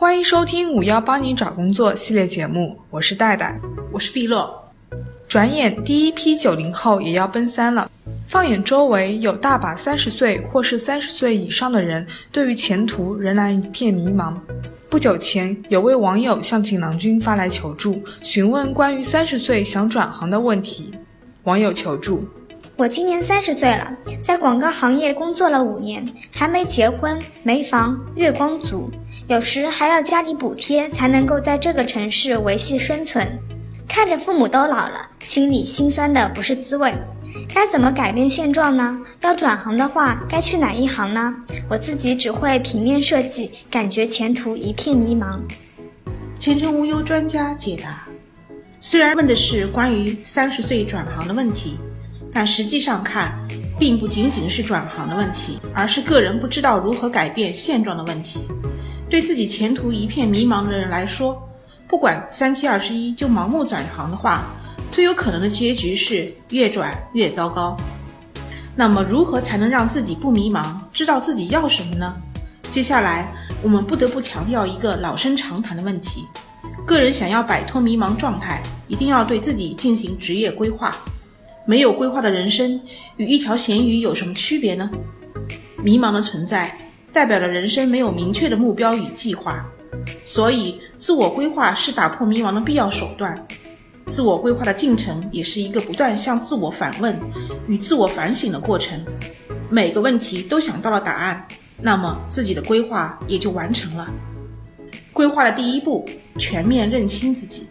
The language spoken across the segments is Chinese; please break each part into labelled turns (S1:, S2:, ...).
S1: 欢迎收听五幺帮你找工作系列节目，我是戴戴，
S2: 我是毕乐。
S1: 转眼第一批九零后也要奔三了，放眼周围，有大把三十岁或是三十岁以上的人，对于前途仍然一片迷茫。不久前，有位网友向锦囊君发来求助，询问关于三十岁想转行的问题。网友求助：
S3: 我今年三十岁了，在广告行业工作了五年，还没结婚，没房，月光族，有时还要家里补贴才能够在这个城市维系生存。看着父母都老了，心里心酸的不是滋味。该怎么改变现状呢？要转行的话，该去哪一行呢？我自己只会平面设计，感觉前途一片迷茫。
S2: 前程无忧专家解答：虽然问的是关于三十岁转行的问题，但实际上看，并不仅仅是转行的问题，而是个人不知道如何改变现状的问题。对自己前途一片迷茫的人来说，不管三七二十一就盲目转行的话。最有可能的结局是越转越糟糕。那么，如何才能让自己不迷茫，知道自己要什么呢？接下来，我们不得不强调一个老生常谈的问题：个人想要摆脱迷茫状态，一定要对自己进行职业规划。没有规划的人生，与一条咸鱼有什么区别呢？迷茫的存在，代表了人生没有明确的目标与计划。所以，自我规划是打破迷茫的必要手段。自我规划的进程也是一个不断向自我反问与自我反省的过程。每个问题都想到了答案，那么自己的规划也就完成了。规划的第一步，全面认清自己。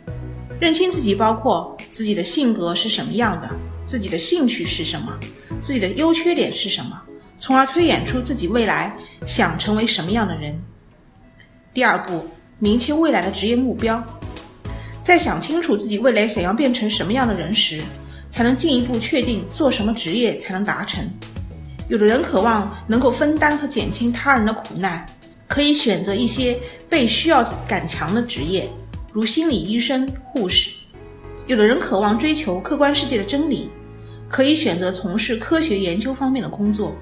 S2: 认清自己包括自己的性格是什么样的，自己的兴趣是什么，自己的优缺点是什么，从而推演出自己未来想成为什么样的人。第二步，明确未来的职业目标。在想清楚自己未来想要变成什么样的人时，才能进一步确定做什么职业才能达成。有的人渴望能够分担和减轻他人的苦难，可以选择一些被需要感强的职业，如心理医生、护士；有的人渴望追求客观世界的真理，可以选择从事科学研究方面的工作。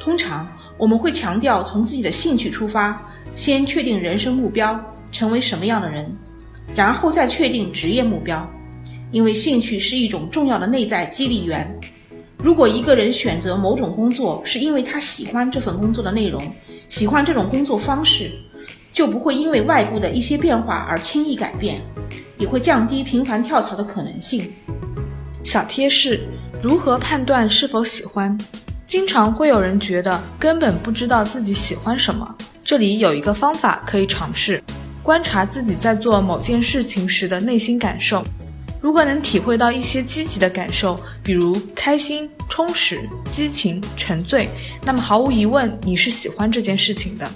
S2: 通常我们会强调从自己的兴趣出发，先确定人生目标，成为什么样的人。然后再确定职业目标，因为兴趣是一种重要的内在激励源。如果一个人选择某种工作，是因为他喜欢这份工作的内容，喜欢这种工作方式，就不会因为外部的一些变化而轻易改变，也会降低频繁跳槽的可能性。
S1: 小贴士：如何判断是否喜欢？经常会有人觉得根本不知道自己喜欢什么，这里有一个方法可以尝试。观察自己在做某件事情时的内心感受，如果能体会到一些积极的感受，比如开心、充实、激情、沉醉，那么毫无疑问你是喜欢这件事情的。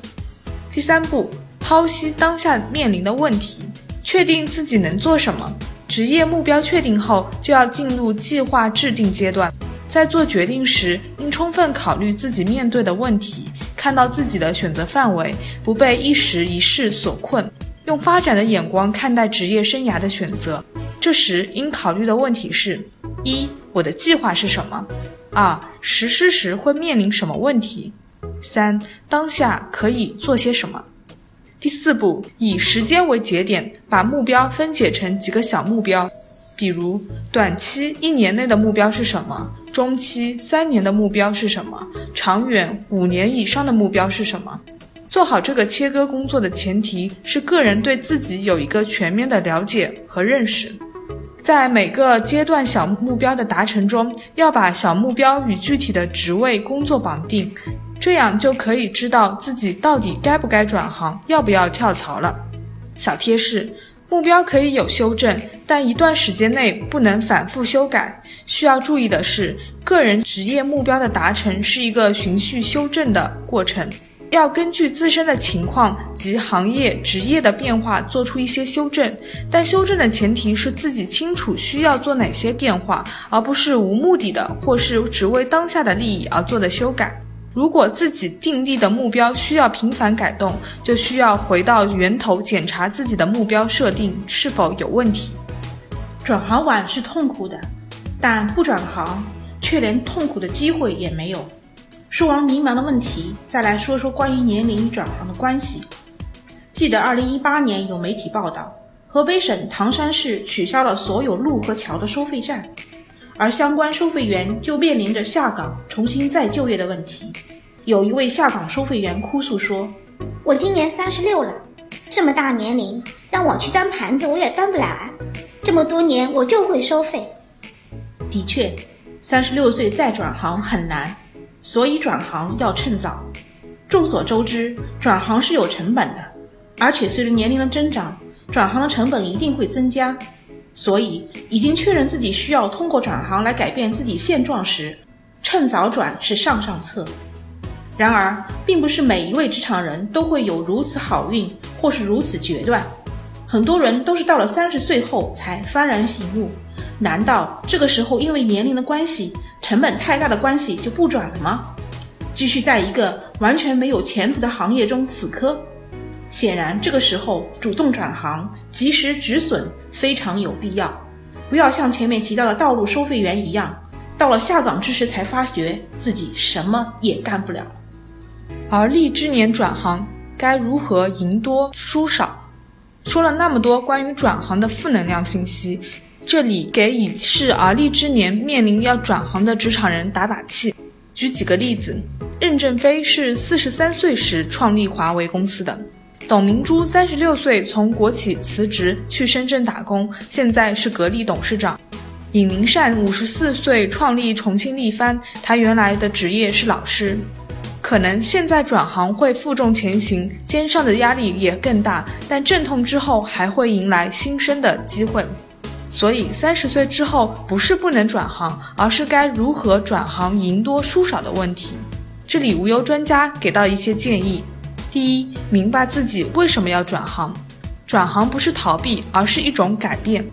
S1: 第三步，剖析当下面临的问题，确定自己能做什么。职业目标确定后，就要进入计划制定阶段。在做决定时，应充分考虑自己面对的问题。看到自己的选择范围，不被一时一事所困，用发展的眼光看待职业生涯的选择。这时应考虑的问题是：一、我的计划是什么？二、实施时会面临什么问题？三、当下可以做些什么？第四步，以时间为节点，把目标分解成几个小目标。比如，短期一年内的目标是什么？中期三年的目标是什么？长远五年以上的目标是什么？做好这个切割工作的前提是个人对自己有一个全面的了解和认识。在每个阶段小目标的达成中，要把小目标与具体的职位工作绑定，这样就可以知道自己到底该不该转行，要不要跳槽了。小贴士。目标可以有修正，但一段时间内不能反复修改。需要注意的是，个人职业目标的达成是一个循序修正的过程，要根据自身的情况及行业、职业的变化做出一些修正。但修正的前提是自己清楚需要做哪些变化，而不是无目的的或是只为当下的利益而做的修改。如果自己定立的目标需要频繁改动，就需要回到源头检查自己的目标设定是否有问题。
S2: 转行晚是痛苦的，但不转行却连痛苦的机会也没有。说完迷茫的问题，再来说说关于年龄与转行的关系。记得二零一八年有媒体报道，河北省唐山市取消了所有路和桥的收费站，而相关收费员就面临着下岗重新再就业的问题。有一位下岗收费员哭诉说：“
S4: 我今年三十六了，这么大年龄让我去端盘子我也端不来，这么多年我就会收费。”
S2: 的确，三十六岁再转行很难，所以转行要趁早。众所周知，转行是有成本的。而且随着年龄的增长，转行的成本一定会增加，所以已经确认自己需要通过转行来改变自己现状时，趁早转是上上策。然而，并不是每一位职场人都会有如此好运，或是如此决断。很多人都是到了三十岁后才幡然醒悟，难道这个时候因为年龄的关系、成本太大的关系就不转了吗？继续在一个完全没有前途的行业中死磕？显然，这个时候主动转行、及时止损非常有必要。不要像前面提到的道路收费员一样，到了下岗之时才发觉自己什么也干不了。
S1: 而立之年转行该如何赢多输少？说了那么多关于转行的负能量信息，这里给已是而立之年面临要转行的职场人打打气。举几个例子：任正非是四十三岁时创立华为公司的。董明珠三十六岁从国企辞职去深圳打工，现在是格力董事长。尹明善五十四岁创立重庆力帆，他原来的职业是老师。可能现在转行会负重前行，肩上的压力也更大，但阵痛之后还会迎来新生的机会。所以三十岁之后不是不能转行，而是该如何转行赢多输少的问题。这里无忧专家给到一些建议。第一，明白自己为什么要转行，转行不是逃避，而是一种改变。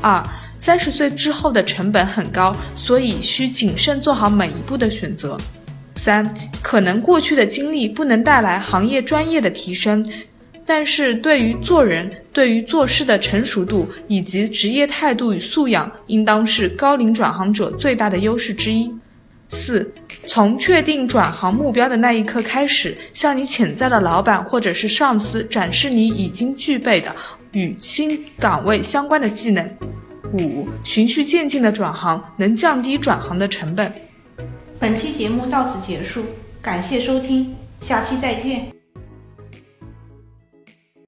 S1: 二，三十岁之后的成本很高，所以需谨慎做好每一步的选择。三，可能过去的经历不能带来行业专业的提升，但是对于做人、对于做事的成熟度以及职业态度与素养，应当是高龄转行者最大的优势之一。四，从确定转行目标的那一刻开始，向你潜在的老板或者是上司展示你已经具备的与新岗位相关的技能。五，循序渐进的转行能降低转行的成本。
S2: 本期节目到此结束，感谢收听，下期再见。